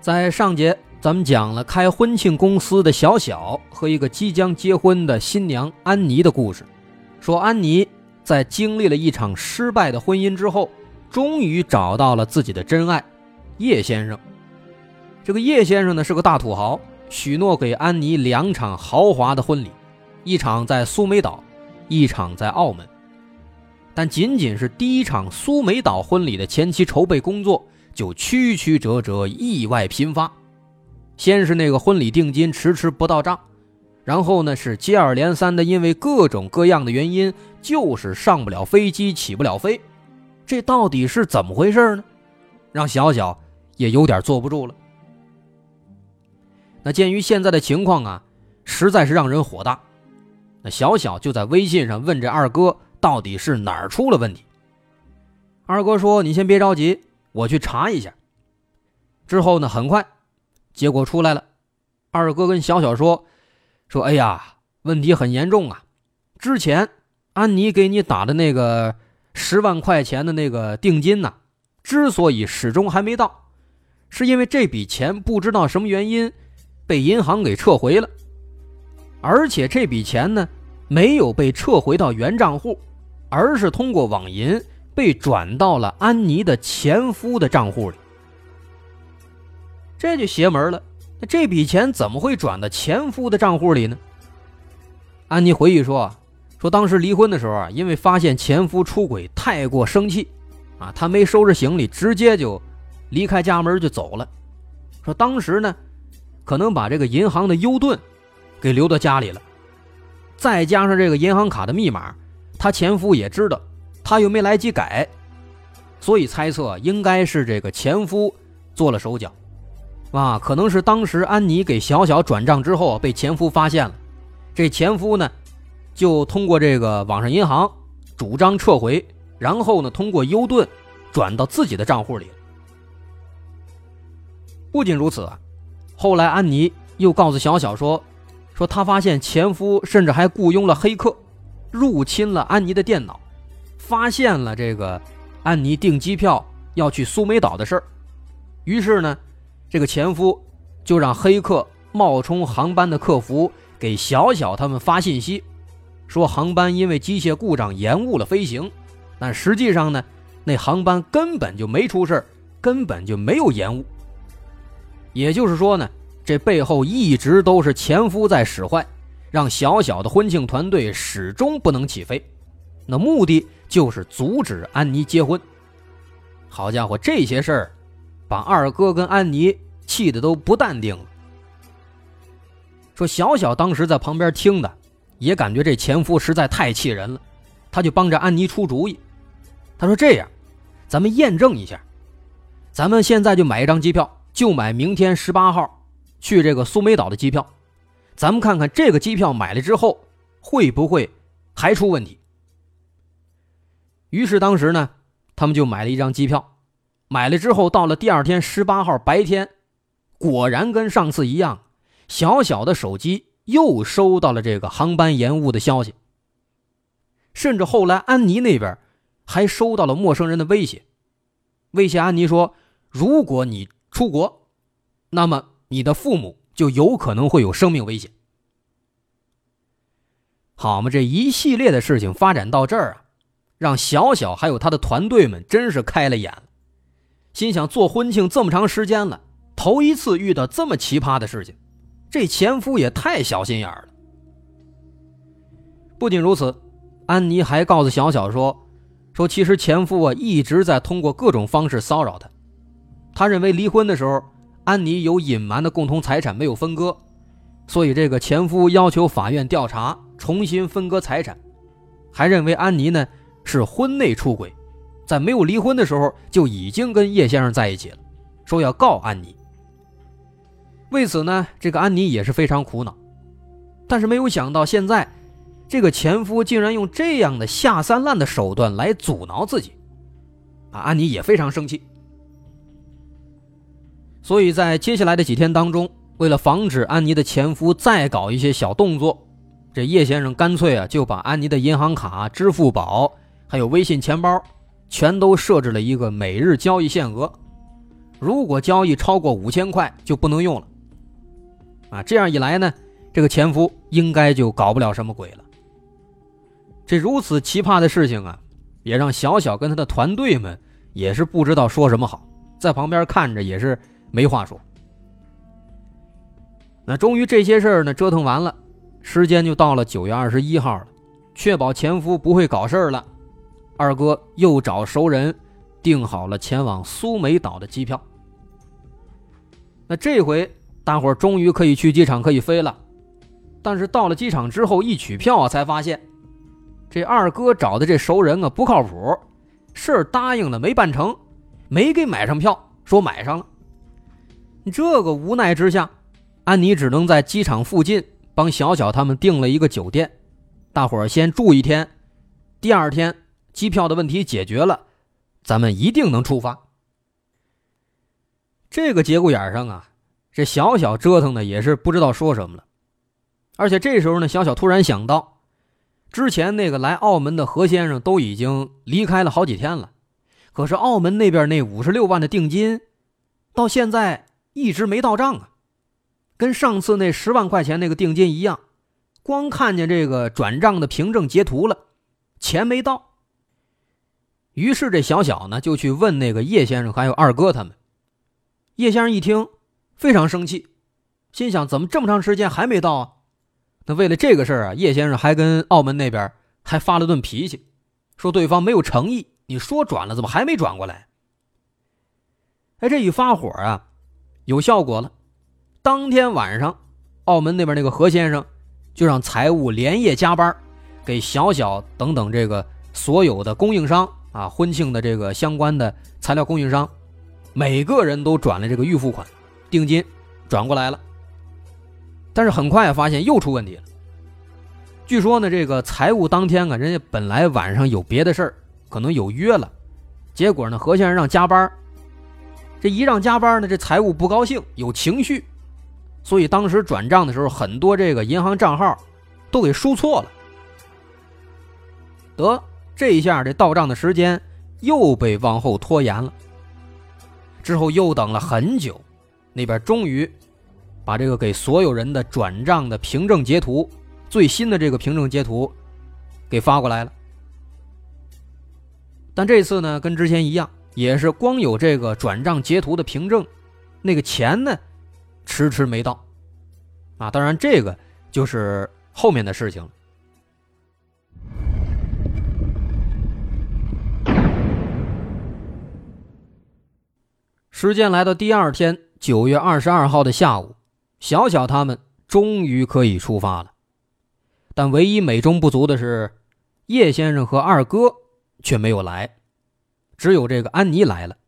在上节，咱们讲了开婚庆公司的小小和一个即将结婚的新娘安妮的故事。说安妮在经历了一场失败的婚姻之后，终于找到了自己的真爱叶先生。这个叶先生呢是个大土豪，许诺给安妮两场豪华的婚礼，一场在苏梅岛，一场在澳门。但仅仅是第一场苏梅岛婚礼的前期筹备工作。就曲曲折折，意外频发。先是那个婚礼定金迟迟不到账，然后呢是接二连三的，因为各种各样的原因，就是上不了飞机，起不了飞。这到底是怎么回事呢？让小小也有点坐不住了。那鉴于现在的情况啊，实在是让人火大。那小小就在微信上问这二哥，到底是哪儿出了问题？二哥说：“你先别着急。”我去查一下。之后呢，很快，结果出来了。二哥跟小小说：“说哎呀，问题很严重啊！之前安妮给你打的那个十万块钱的那个定金呢，之所以始终还没到，是因为这笔钱不知道什么原因被银行给撤回了，而且这笔钱呢没有被撤回到原账户，而是通过网银。”被转到了安妮的前夫的账户里，这就邪门了。那这笔钱怎么会转到前夫的账户里呢？安妮回忆说：“说当时离婚的时候啊，因为发现前夫出轨，太过生气，啊，她没收拾行李，直接就离开家门就走了。说当时呢，可能把这个银行的 U 盾给留到家里了，再加上这个银行卡的密码，她前夫也知道。”他又没来及改，所以猜测应该是这个前夫做了手脚，啊，可能是当时安妮给小小转账之后被前夫发现了，这前夫呢就通过这个网上银行主张撤回，然后呢通过优盾转到自己的账户里。不仅如此，后来安妮又告诉小小说，说她发现前夫甚至还雇佣了黑客，入侵了安妮的电脑。发现了这个安妮订机票要去苏梅岛的事儿，于是呢，这个前夫就让黑客冒充航班的客服给小小他们发信息，说航班因为机械故障延误了飞行，但实际上呢，那航班根本就没出事根本就没有延误。也就是说呢，这背后一直都是前夫在使坏，让小小的婚庆团队始终不能起飞。那目的就是阻止安妮结婚。好家伙，这些事儿把二哥跟安妮气得都不淡定了。说小小当时在旁边听的，也感觉这前夫实在太气人了，他就帮着安妮出主意。他说：“这样，咱们验证一下，咱们现在就买一张机票，就买明天十八号去这个苏梅岛的机票，咱们看看这个机票买了之后会不会还出问题。”于是当时呢，他们就买了一张机票，买了之后到了第二天十八号白天，果然跟上次一样，小小的手机又收到了这个航班延误的消息。甚至后来安妮那边还收到了陌生人的威胁，威胁安妮说：“如果你出国，那么你的父母就有可能会有生命危险。”好嘛，这一系列的事情发展到这儿啊。让小小还有他的团队们真是开了眼了，心想做婚庆这么长时间了，头一次遇到这么奇葩的事情，这前夫也太小心眼了。不仅如此，安妮还告诉小小说，说其实前夫啊一直在通过各种方式骚扰她，他认为离婚的时候安妮有隐瞒的共同财产没有分割，所以这个前夫要求法院调查重新分割财产，还认为安妮呢。是婚内出轨，在没有离婚的时候就已经跟叶先生在一起了，说要告安妮。为此呢，这个安妮也是非常苦恼，但是没有想到现在，这个前夫竟然用这样的下三滥的手段来阻挠自己，啊，安妮也非常生气。所以在接下来的几天当中，为了防止安妮的前夫再搞一些小动作，这叶先生干脆啊就把安妮的银行卡、支付宝还有微信钱包，全都设置了一个每日交易限额，如果交易超过五千块就不能用了。啊，这样一来呢，这个前夫应该就搞不了什么鬼了。这如此奇葩的事情啊，也让小小跟他的团队们也是不知道说什么好，在旁边看着也是。没话说。那终于这些事儿呢折腾完了，时间就到了九月二十一号了。确保前夫不会搞事儿了，二哥又找熟人订好了前往苏梅岛的机票。那这回大伙终于可以去机场可以飞了。但是到了机场之后一取票啊，才发现这二哥找的这熟人啊不靠谱，事儿答应了没办成，没给买上票，说买上了。这个无奈之下，安妮只能在机场附近帮小小他们订了一个酒店，大伙儿先住一天。第二天机票的问题解决了，咱们一定能出发。这个节骨眼上啊，这小小折腾的也是不知道说什么了。而且这时候呢，小小突然想到，之前那个来澳门的何先生都已经离开了好几天了，可是澳门那边那五十六万的定金，到现在。一直没到账啊，跟上次那十万块钱那个定金一样，光看见这个转账的凭证截图了，钱没到。于是这小小呢就去问那个叶先生还有二哥他们。叶先生一听非常生气，心想怎么这么长时间还没到啊？那为了这个事儿啊，叶先生还跟澳门那边还发了顿脾气，说对方没有诚意，你说转了怎么还没转过来？哎，这一发火啊！有效果了，当天晚上，澳门那边那个何先生就让财务连夜加班，给小小等等这个所有的供应商啊，婚庆的这个相关的材料供应商，每个人都转了这个预付款，定金转过来了。但是很快发现又出问题了。据说呢，这个财务当天啊，人家本来晚上有别的事儿，可能有约了，结果呢，何先生让加班。这一让加班呢，这财务不高兴，有情绪，所以当时转账的时候，很多这个银行账号都给输错了。得，这一下这到账的时间又被往后拖延了。之后又等了很久，那边终于把这个给所有人的转账的凭证截图，最新的这个凭证截图给发过来了。但这次呢，跟之前一样。也是光有这个转账截图的凭证，那个钱呢，迟迟没到，啊，当然这个就是后面的事情了。时间来到第二天，九月二十二号的下午，小小他们终于可以出发了，但唯一美中不足的是，叶先生和二哥却没有来。只有这个安妮来了。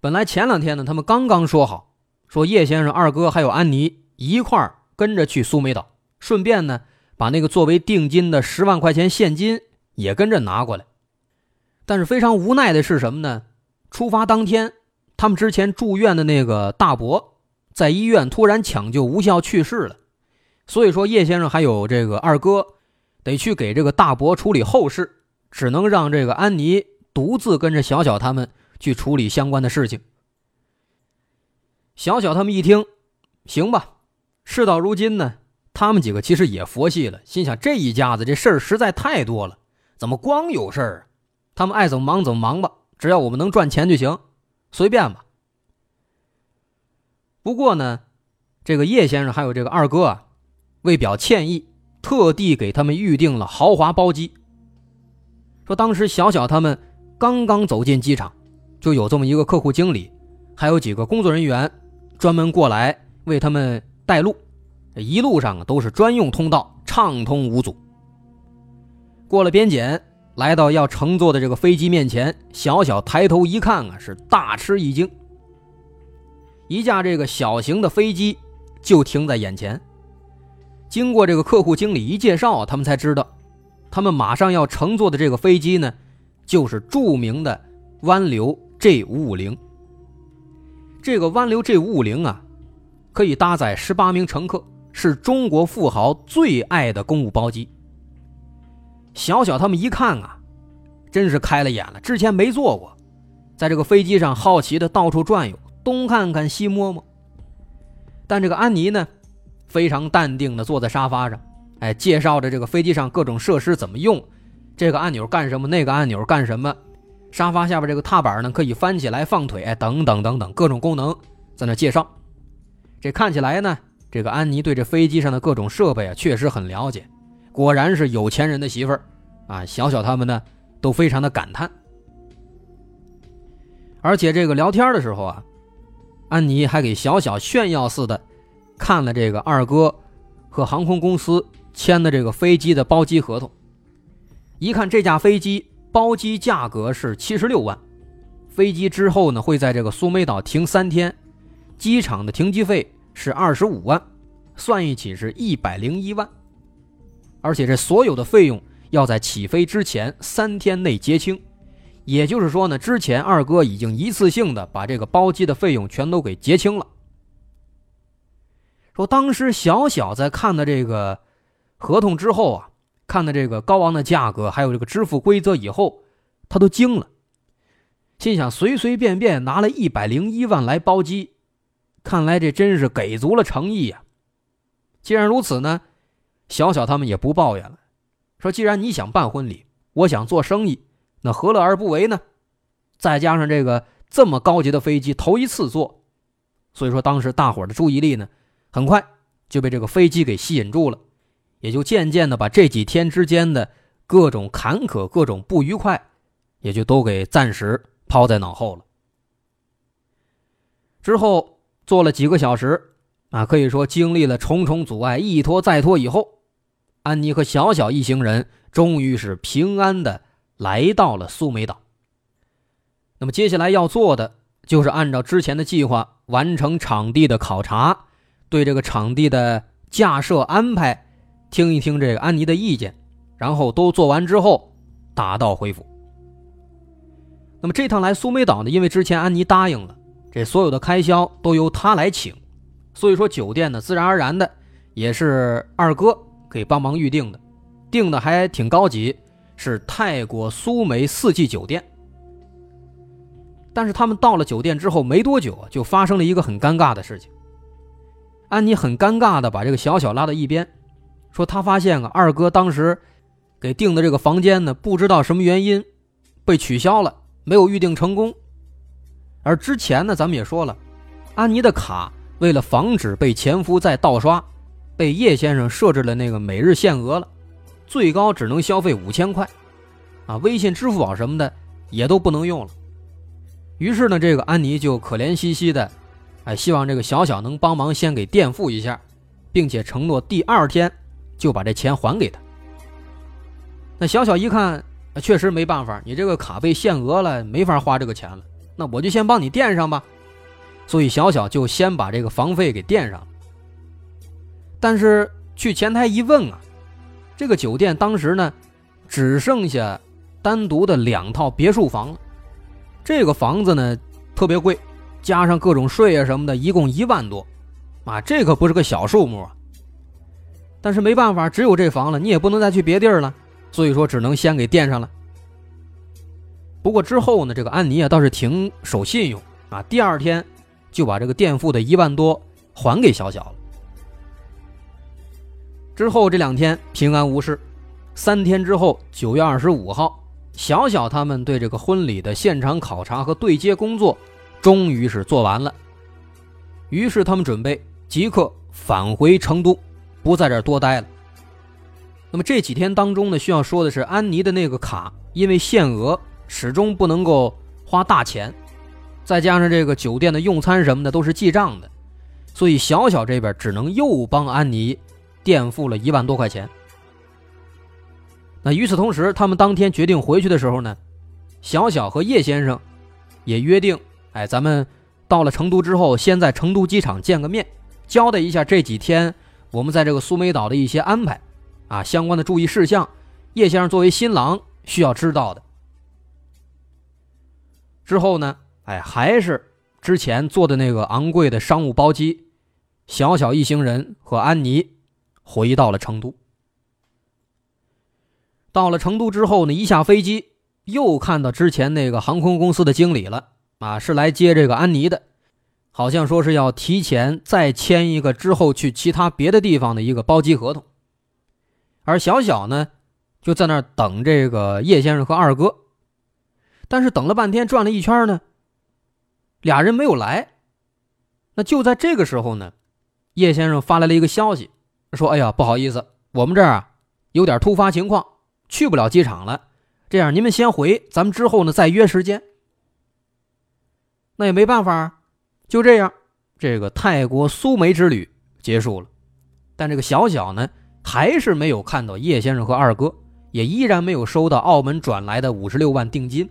本来前两天呢，他们刚刚说好，说叶先生、二哥还有安妮一块儿跟着去苏梅岛，顺便呢把那个作为定金的十万块钱现金也跟着拿过来。但是非常无奈的是什么呢？出发当天，他们之前住院的那个大伯在医院突然抢救无效去世了，所以说叶先生还有这个二哥得去给这个大伯处理后事，只能让这个安妮。独自跟着小小他们去处理相关的事情。小小他们一听，行吧。事到如今呢，他们几个其实也佛系了，心想这一家子这事儿实在太多了，怎么光有事儿？他们爱怎么忙怎么忙吧，只要我们能赚钱就行，随便吧。不过呢，这个叶先生还有这个二哥啊，为表歉意，特地给他们预定了豪华包机。说当时小小他们。刚刚走进机场，就有这么一个客户经理，还有几个工作人员，专门过来为他们带路。一路上啊都是专用通道，畅通无阻。过了边检，来到要乘坐的这个飞机面前，小小抬头一看啊，是大吃一惊。一架这个小型的飞机就停在眼前。经过这个客户经理一介绍，他们才知道，他们马上要乘坐的这个飞机呢，就是著名的湾流 G 五五零。这个湾流 G 五五零啊，可以搭载十八名乘客，是中国富豪最爱的公务包机。小小他们一看啊，真是开了眼了，之前没坐过，在这个飞机上好奇的到处转悠，东看看西摸摸。但这个安妮呢？非常淡定的坐在沙发上，哎，介绍着这个飞机上各种设施怎么用，这个按钮干什么，那个按钮干什么，沙发下边这个踏板呢可以翻起来放腿，等等等等各种功能在那介绍。这看起来呢，这个安妮对这飞机上的各种设备啊确实很了解，果然是有钱人的媳妇儿啊。小小他们呢都非常的感叹，而且这个聊天的时候啊，安妮还给小小炫耀似的。看了这个二哥和航空公司签的这个飞机的包机合同，一看这架飞机包机价格是七十六万，飞机之后呢会在这个苏梅岛停三天，机场的停机费是二十五万，算一起是一百零一万，而且这所有的费用要在起飞之前三天内结清，也就是说呢，之前二哥已经一次性的把这个包机的费用全都给结清了。说当时小小在看的这个合同之后啊，看的这个高昂的价格，还有这个支付规则以后，他都惊了，心想随随便便拿了一百零一万来包机，看来这真是给足了诚意呀。既然如此呢，小小他们也不抱怨了，说既然你想办婚礼，我想做生意，那何乐而不为呢？再加上这个这么高级的飞机头一次坐，所以说当时大伙的注意力呢。很快就被这个飞机给吸引住了，也就渐渐的把这几天之间的各种坎坷、各种不愉快，也就都给暂时抛在脑后了。之后坐了几个小时，啊，可以说经历了重重阻碍，一拖再拖以后，安妮和小小一行人终于是平安的来到了苏梅岛。那么接下来要做的就是按照之前的计划完成场地的考察。对这个场地的架设安排，听一听这个安妮的意见，然后都做完之后，打道回府。那么这趟来苏梅岛呢，因为之前安妮答应了，这所有的开销都由她来请，所以说酒店呢，自然而然的也是二哥给帮忙预定的，订的还挺高级，是泰国苏梅四季酒店。但是他们到了酒店之后没多久，就发生了一个很尴尬的事情。安妮很尴尬的把这个小小拉到一边，说：“她发现啊，二哥当时给订的这个房间呢，不知道什么原因被取消了，没有预定成功。而之前呢，咱们也说了，安妮的卡为了防止被前夫再盗刷，被叶先生设置了那个每日限额了，最高只能消费五千块，啊，微信、支付宝什么的也都不能用了。于是呢，这个安妮就可怜兮兮的。”哎，希望这个小小能帮忙先给垫付一下，并且承诺第二天就把这钱还给他。那小小一看，确实没办法，你这个卡被限额了，没法花这个钱了。那我就先帮你垫上吧。所以小小就先把这个房费给垫上了。但是去前台一问啊，这个酒店当时呢，只剩下单独的两套别墅房了。这个房子呢，特别贵。加上各种税啊什么的，一共一万多，啊，这可不是个小数目啊。但是没办法，只有这房了，你也不能再去别地儿了，所以说只能先给垫上了。不过之后呢，这个安妮啊倒是挺守信用啊，第二天就把这个垫付的一万多还给小小了。之后这两天平安无事，三天之后，九月二十五号，小小他们对这个婚礼的现场考察和对接工作。终于是做完了，于是他们准备即刻返回成都，不在这儿多待了。那么这几天当中呢，需要说的是，安妮的那个卡因为限额，始终不能够花大钱，再加上这个酒店的用餐什么的都是记账的，所以小小这边只能又帮安妮垫付了一万多块钱。那与此同时，他们当天决定回去的时候呢，小小和叶先生也约定。哎，咱们到了成都之后，先在成都机场见个面，交代一下这几天我们在这个苏梅岛的一些安排，啊，相关的注意事项，叶先生作为新郎需要知道的。之后呢，哎，还是之前坐的那个昂贵的商务包机，小小一行人和安妮回到了成都。到了成都之后呢，一下飞机又看到之前那个航空公司的经理了啊，是来接这个安妮的，好像说是要提前再签一个之后去其他别的地方的一个包机合同。而小小呢，就在那儿等这个叶先生和二哥，但是等了半天，转了一圈呢，俩人没有来。那就在这个时候呢，叶先生发来了一个消息，说：“哎呀，不好意思，我们这儿啊有点突发情况。”去不了机场了，这样你们先回，咱们之后呢再约时间。那也没办法，就这样，这个泰国苏梅之旅结束了。但这个小小呢，还是没有看到叶先生和二哥，也依然没有收到澳门转来的五十六万定金。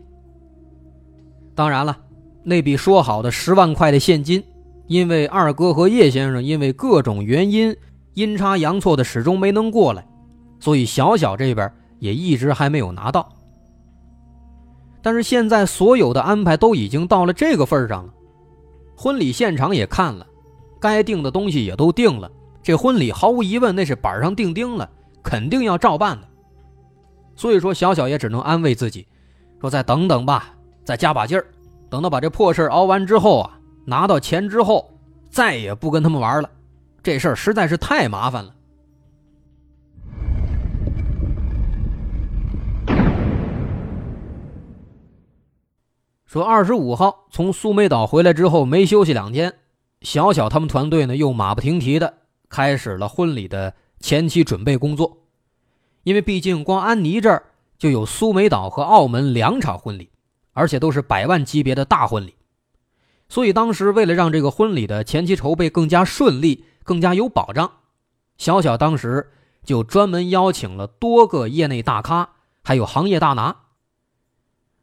当然了，那笔说好的十万块的现金，因为二哥和叶先生因为各种原因阴差阳错的始终没能过来，所以小小这边。也一直还没有拿到，但是现在所有的安排都已经到了这个份上了，婚礼现场也看了，该定的东西也都定了，这婚礼毫无疑问那是板上钉钉了，肯定要照办的。所以说，小小也只能安慰自己，说再等等吧，再加把劲儿，等到把这破事熬完之后啊，拿到钱之后，再也不跟他们玩了，这事儿实在是太麻烦了。说二十五号从苏梅岛回来之后，没休息两天，小小他们团队呢又马不停蹄的开始了婚礼的前期准备工作。因为毕竟光安妮这儿就有苏梅岛和澳门两场婚礼，而且都是百万级别的大婚礼，所以当时为了让这个婚礼的前期筹备更加顺利、更加有保障，小小当时就专门邀请了多个业内大咖，还有行业大拿。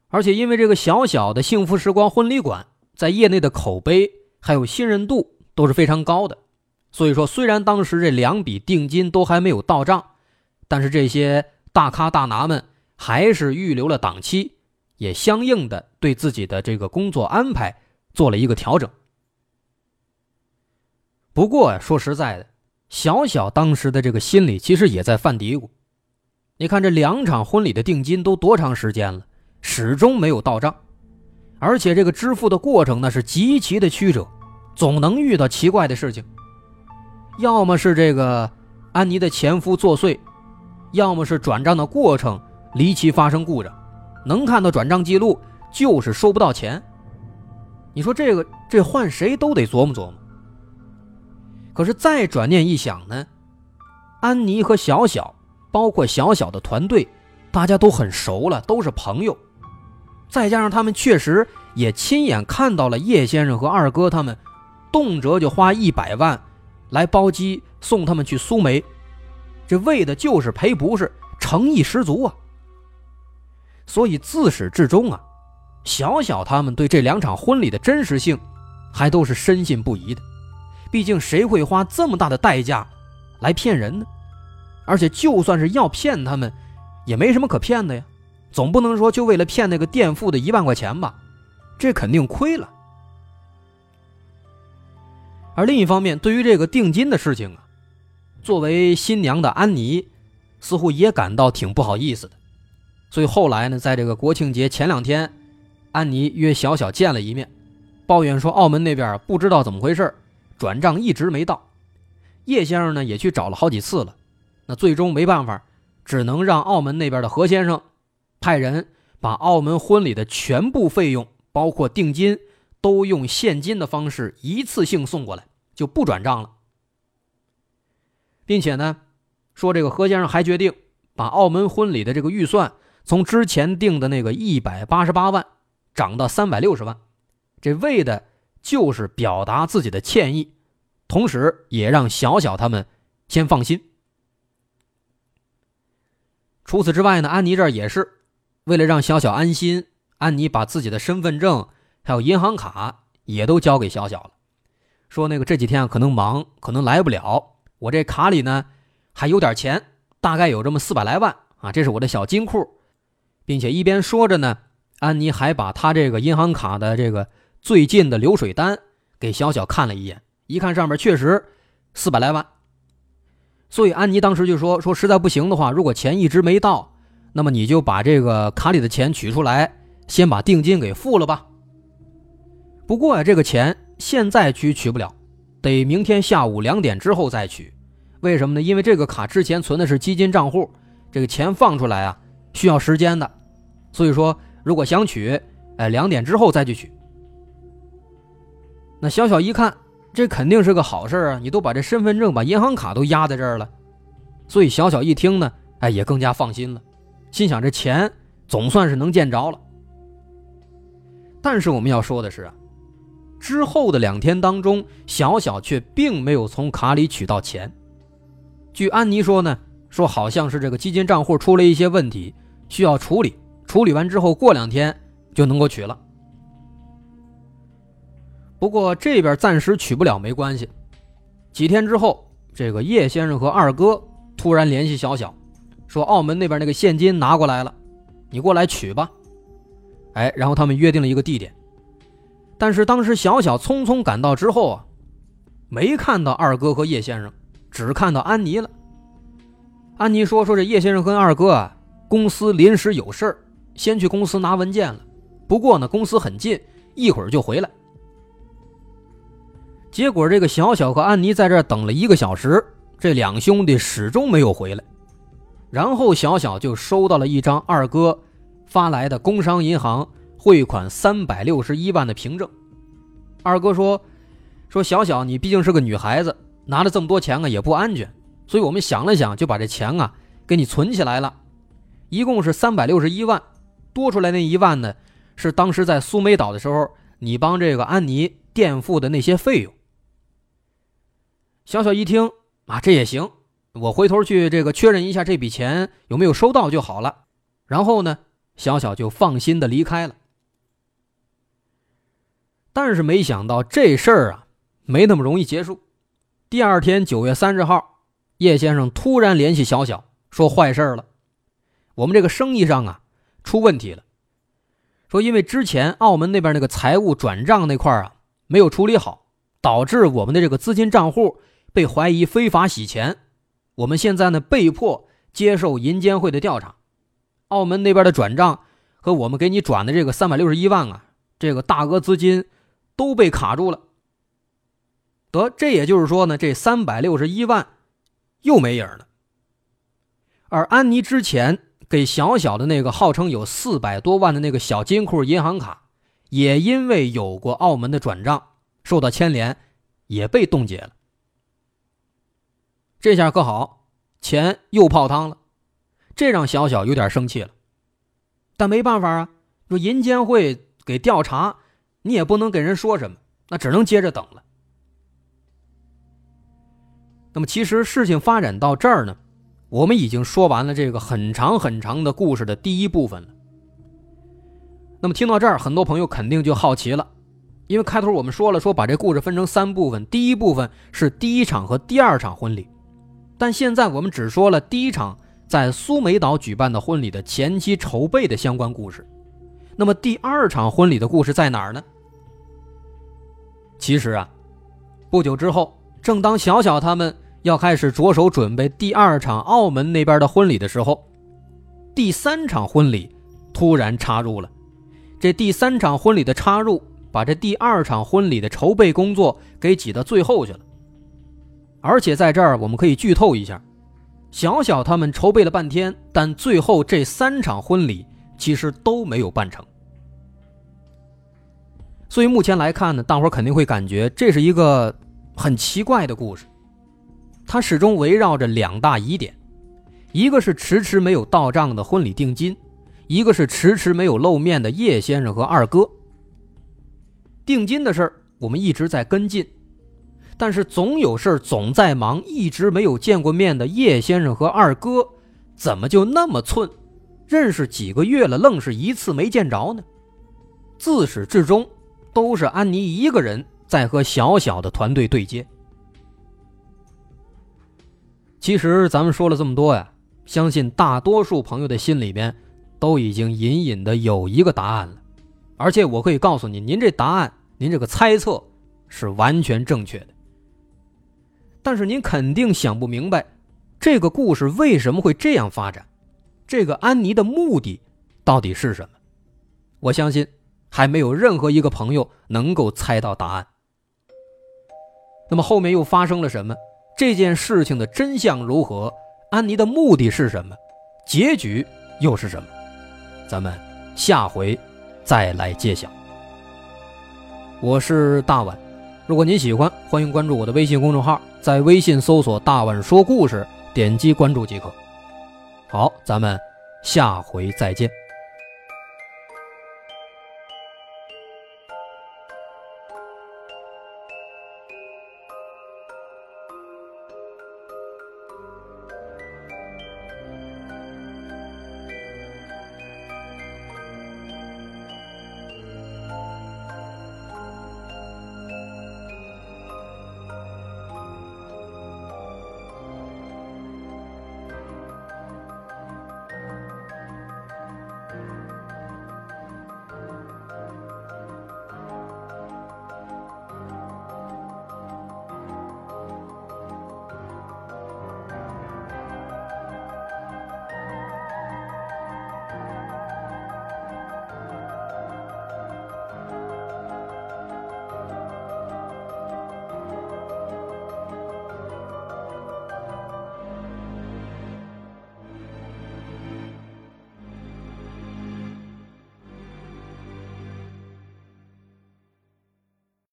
而且因为这个小小的幸福时光婚礼馆在业内的口碑还有信任度都是非常高的，所以说虽然当时这两笔定金都还没有到账，但是这些大咖大拿们还是预留了档期，也相应的对自己的这个工作安排做了一个调整。不过说实在的，小小当时的这个心里其实也在犯嘀咕，你看这两场婚礼的定金都多长时间了？始终没有到账，而且这个支付的过程呢是极其的曲折，总能遇到奇怪的事情。要么是这个安妮的前夫作祟，要么是转账的过程离奇发生故障，能看到转账记录就是收不到钱。你说这个这换谁都得琢磨琢磨。可是再转念一想呢，安妮和小小，包括小小的团队，大家都很熟了，都是朋友。再加上他们确实也亲眼看到了叶先生和二哥他们，动辄就花一百万来包机送他们去苏梅，这为的就是赔不是，诚意十足啊。所以自始至终啊，小小他们对这两场婚礼的真实性，还都是深信不疑的。毕竟谁会花这么大的代价来骗人呢？而且就算是要骗他们，也没什么可骗的呀。总不能说就为了骗那个垫付的一万块钱吧，这肯定亏了。而另一方面，对于这个定金的事情啊，作为新娘的安妮似乎也感到挺不好意思的。所以后来呢，在这个国庆节前两天，安妮约小小见了一面，抱怨说澳门那边不知道怎么回事，转账一直没到。叶先生呢也去找了好几次了，那最终没办法，只能让澳门那边的何先生。派人把澳门婚礼的全部费用，包括定金，都用现金的方式一次性送过来，就不转账了。并且呢，说这个何先生还决定把澳门婚礼的这个预算从之前定的那个一百八十八万涨到三百六十万，这为的就是表达自己的歉意，同时也让小小他们先放心。除此之外呢，安妮这儿也是。为了让小小安心，安妮把自己的身份证还有银行卡也都交给小小了，说那个这几天可能忙，可能来不了。我这卡里呢还有点钱，大概有这么四百来万啊，这是我的小金库，并且一边说着呢，安妮还把他这个银行卡的这个最近的流水单给小小看了一眼，一看上面确实四百来万。所以安妮当时就说：“说实在不行的话，如果钱一直没到，那么你就把这个卡里的钱取出来，先把定金给付了吧。不过呀，这个钱现在取取不了，得明天下午两点之后再取。为什么呢？因为这个卡之前存的是基金账户，这个钱放出来啊需要时间的。所以说，如果想取，哎，两点之后再去取。那小小一看。”这肯定是个好事啊！你都把这身份证、把银行卡都压在这儿了，所以小小一听呢，哎，也更加放心了，心想这钱总算是能见着了。但是我们要说的是啊，之后的两天当中，小小却并没有从卡里取到钱。据安妮说呢，说好像是这个基金账户出了一些问题，需要处理，处理完之后过两天就能够取了。不过这边暂时取不了没关系，几天之后，这个叶先生和二哥突然联系小小，说澳门那边那个现金拿过来了，你过来取吧。哎，然后他们约定了一个地点，但是当时小小匆匆赶到之后啊，没看到二哥和叶先生，只看到安妮了。安妮说：“说这叶先生跟二哥啊，公司临时有事儿，先去公司拿文件了。不过呢，公司很近，一会儿就回来。”结果，这个小小和安妮在这儿等了一个小时，这两兄弟始终没有回来。然后，小小就收到了一张二哥发来的工商银行汇款三百六十一万的凭证。二哥说：“说小小，你毕竟是个女孩子，拿了这么多钱啊也不安全，所以我们想了想，就把这钱啊给你存起来了。一共是三百六十一万，多出来那一万呢，是当时在苏梅岛的时候你帮这个安妮垫付的那些费用。”小小一听啊，这也行，我回头去这个确认一下这笔钱有没有收到就好了。然后呢，小小就放心的离开了。但是没想到这事儿啊，没那么容易结束。第二天九月三十号，叶先生突然联系小小，说坏事了，我们这个生意上啊出问题了。说因为之前澳门那边那个财务转账那块啊没有处理好，导致我们的这个资金账户。被怀疑非法洗钱，我们现在呢被迫接受银监会的调查。澳门那边的转账和我们给你转的这个三百六十一万啊，这个大额资金都被卡住了。得，这也就是说呢，这三百六十一万又没影了。而安妮之前给小小的那个号称有四百多万的那个小金库银行卡，也因为有过澳门的转账受到牵连，也被冻结了。这下可好，钱又泡汤了，这让小小有点生气了。但没办法啊，说银监会给调查，你也不能给人说什么，那只能接着等了。那么，其实事情发展到这儿呢，我们已经说完了这个很长很长的故事的第一部分了。那么，听到这儿，很多朋友肯定就好奇了，因为开头我们说了，说把这故事分成三部分，第一部分是第一场和第二场婚礼。但现在我们只说了第一场在苏梅岛举办的婚礼的前期筹备的相关故事，那么第二场婚礼的故事在哪儿呢？其实啊，不久之后，正当小小他们要开始着手准备第二场澳门那边的婚礼的时候，第三场婚礼突然插入了。这第三场婚礼的插入，把这第二场婚礼的筹备工作给挤到最后去了。而且在这儿，我们可以剧透一下，小小他们筹备了半天，但最后这三场婚礼其实都没有办成。所以目前来看呢，大伙肯定会感觉这是一个很奇怪的故事，他始终围绕着两大疑点，一个是迟迟没有到账的婚礼定金，一个是迟迟没有露面的叶先生和二哥。定金的事儿，我们一直在跟进。但是总有事总在忙，一直没有见过面的叶先生和二哥，怎么就那么寸？认识几个月了，愣是一次没见着呢？自始至终都是安妮一个人在和小小的团队对接。其实咱们说了这么多呀，相信大多数朋友的心里边都已经隐隐的有一个答案了，而且我可以告诉你，您这答案，您这个猜测是完全正确的。但是您肯定想不明白，这个故事为什么会这样发展，这个安妮的目的到底是什么？我相信还没有任何一个朋友能够猜到答案。那么后面又发生了什么？这件事情的真相如何？安妮的目的是什么？结局又是什么？咱们下回再来揭晓。我是大碗，如果您喜欢，欢迎关注我的微信公众号，在微信搜索“大碗说故事”，点击关注即可。好，咱们下回再见。